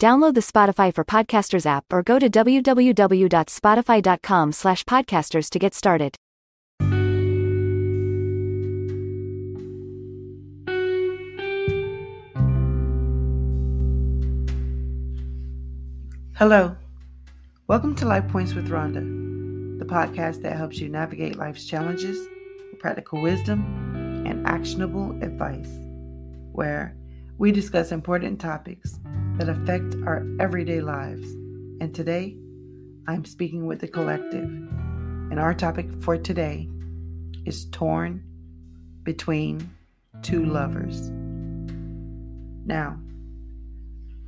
Download the Spotify for Podcasters app or go to www.spotify.com slash podcasters to get started. Hello. Welcome to Life Points with Ronda, the podcast that helps you navigate life's challenges with practical wisdom and actionable advice, where we discuss important topics that affect our everyday lives. And today, I'm speaking with the collective. And our topic for today is torn between two lovers. Now,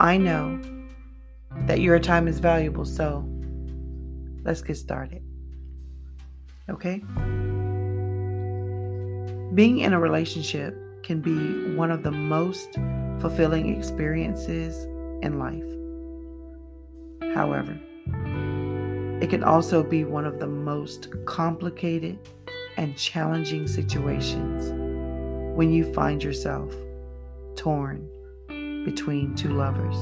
I know that your time is valuable. So let's get started. Okay? Being in a relationship can be one of the most fulfilling experiences in life. However, it can also be one of the most complicated and challenging situations when you find yourself torn between two lovers.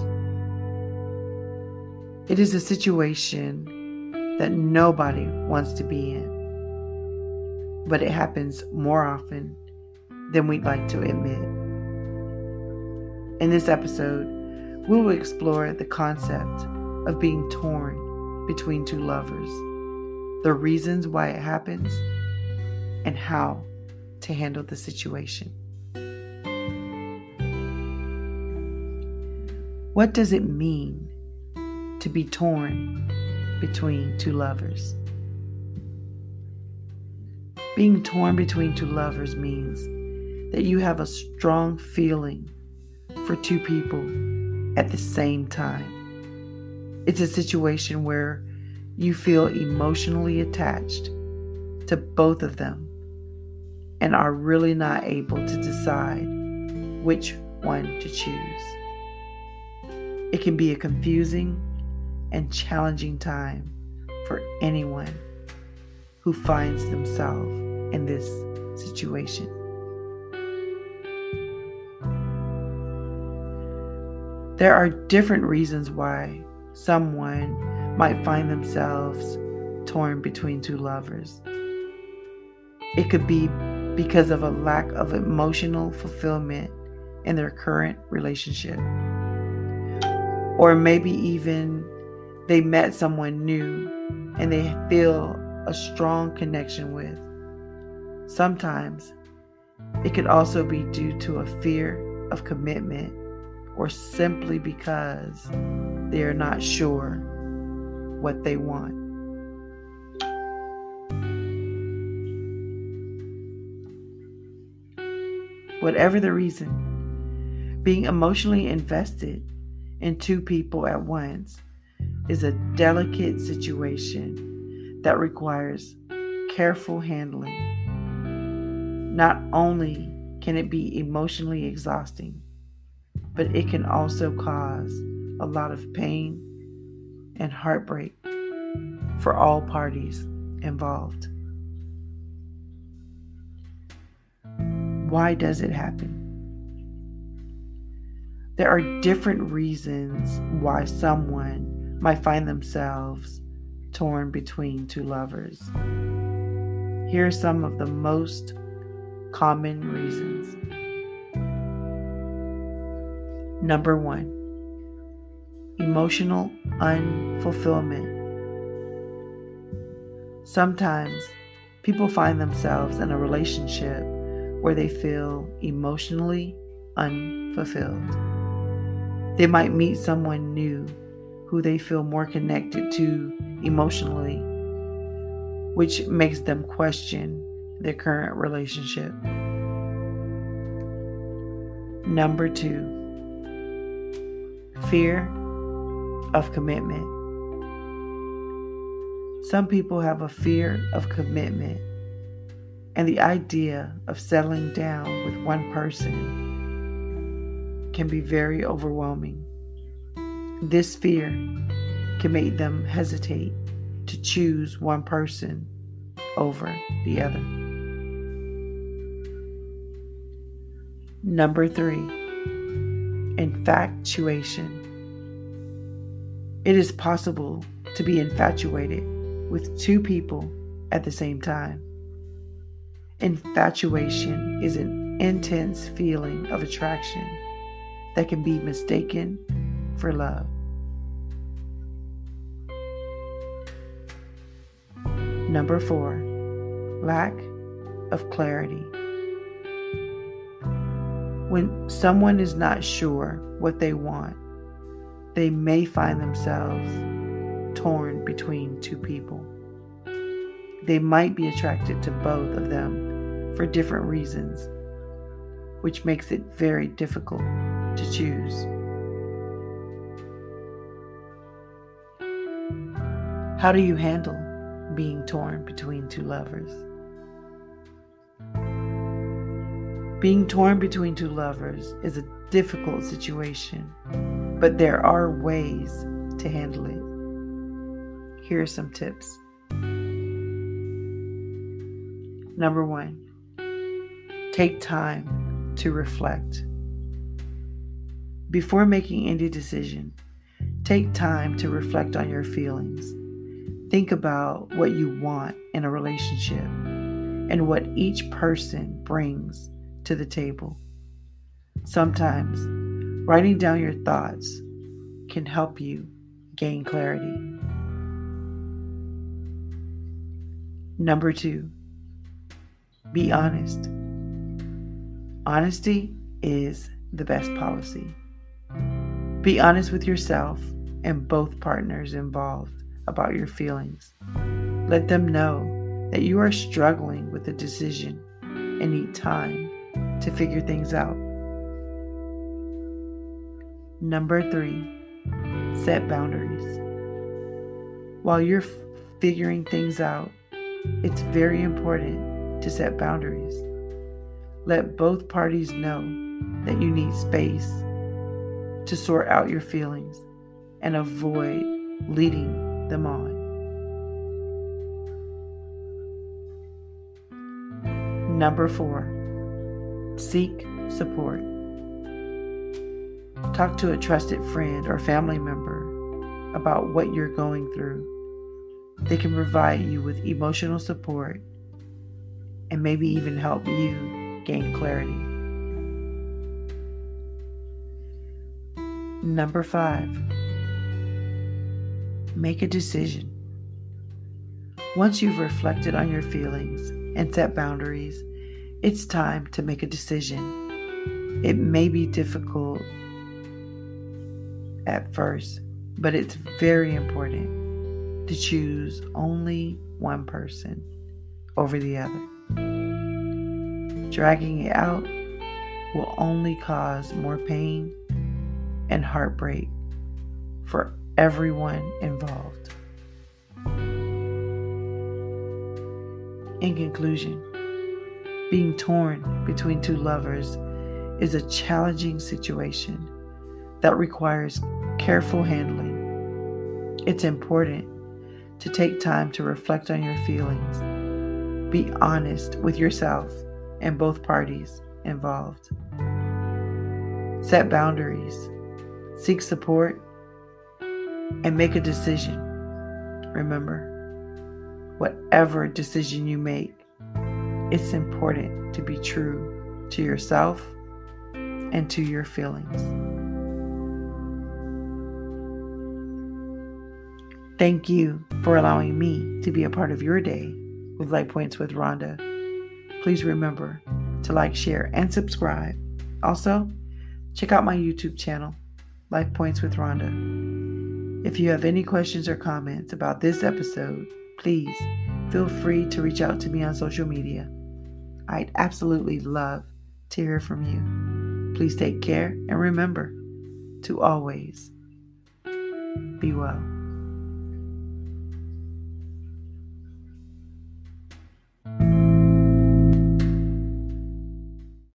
It is a situation that nobody wants to be in, but it happens more often than we'd like to admit. In this episode, we will explore the concept of being torn between two lovers, the reasons why it happens, and how to handle the situation. What does it mean to be torn between two lovers. Being torn between two lovers means that you have a strong feeling for two people at the same time. It's a situation where you feel emotionally attached to both of them and are really not able to decide which one to choose. It can be a confusing and challenging time for anyone who finds themselves in this situation. There are different reasons why someone might find themselves torn between two lovers. It could be because of a lack of emotional fulfillment in their current relationship, or maybe even they met someone new and they feel a strong connection with. Sometimes it could also be due to a fear of commitment or simply because they are not sure what they want. Whatever the reason, being emotionally invested in two people at once is a delicate situation that requires careful handling. Not only can it be emotionally exhausting, but it can also cause a lot of pain and heartbreak for all parties involved. Why does it happen? There are different reasons why someone might find themselves torn between two lovers. Here are some of the most common reasons. Number one, emotional unfulfillment. Sometimes people find themselves in a relationship where they feel emotionally unfulfilled. They might meet someone new who they feel more connected to emotionally, which makes them question their current relationship. Number two, fear of commitment. Some people have a fear of commitment, and the idea of settling down with one person can be very overwhelming. This fear can make them hesitate to choose one person over the other. Number three, infatuation. It is possible to be infatuated with two people at the same time. Infatuation is an intense feeling of attraction that can be mistaken for love. Number four, lack of clarity. When someone is not sure what they want, they may find themselves torn between two people. They might be attracted to both of them for different reasons, which makes it very difficult to choose. How do you handle being torn between two lovers? Being torn between two lovers is a difficult situation, but there are ways to handle it. Here are some tips. Number one, take time to reflect. Before making any decision, take time to reflect on your feelings. Think about what you want in a relationship and what each person brings to the table. Sometimes writing down your thoughts can help you gain clarity. Number two, be honest. Honesty is the best policy. Be honest with yourself and both partners involved about your feelings. Let them know that you are struggling with a decision and need time to figure things out. Number three, set boundaries. While you're f- figuring things out, it's very important to set boundaries. Let both parties know that you need space to sort out your feelings and avoid leading them on. Number four, seek support. Talk to a trusted friend or family member about what you're going through they can provide you with emotional support and maybe even help you gain clarity. Number five, make a decision. Once you've reflected on your feelings and set boundaries, it's time to make a decision. It may be difficult at first, but it's very important to choose only one person over the other. Dragging it out will only cause more pain and heartbreak for everyone involved. In conclusion, being torn between two lovers is a challenging situation that requires careful handling. It's important to take time to reflect on your feelings. Be honest with yourself and both parties involved. Set boundaries, seek support, and make a decision. Remember, whatever decision you make, it's important to be true to yourself and to your feelings. Thank you for allowing me to be a part of your day with Life Points with Ronda. Please remember to like, share, and subscribe. Also, check out my YouTube channel, Life Points with Ronda. If you have any questions or comments about this episode, please feel free to reach out to me on social media. I'd absolutely love to hear from you. Please take care and remember to always be well.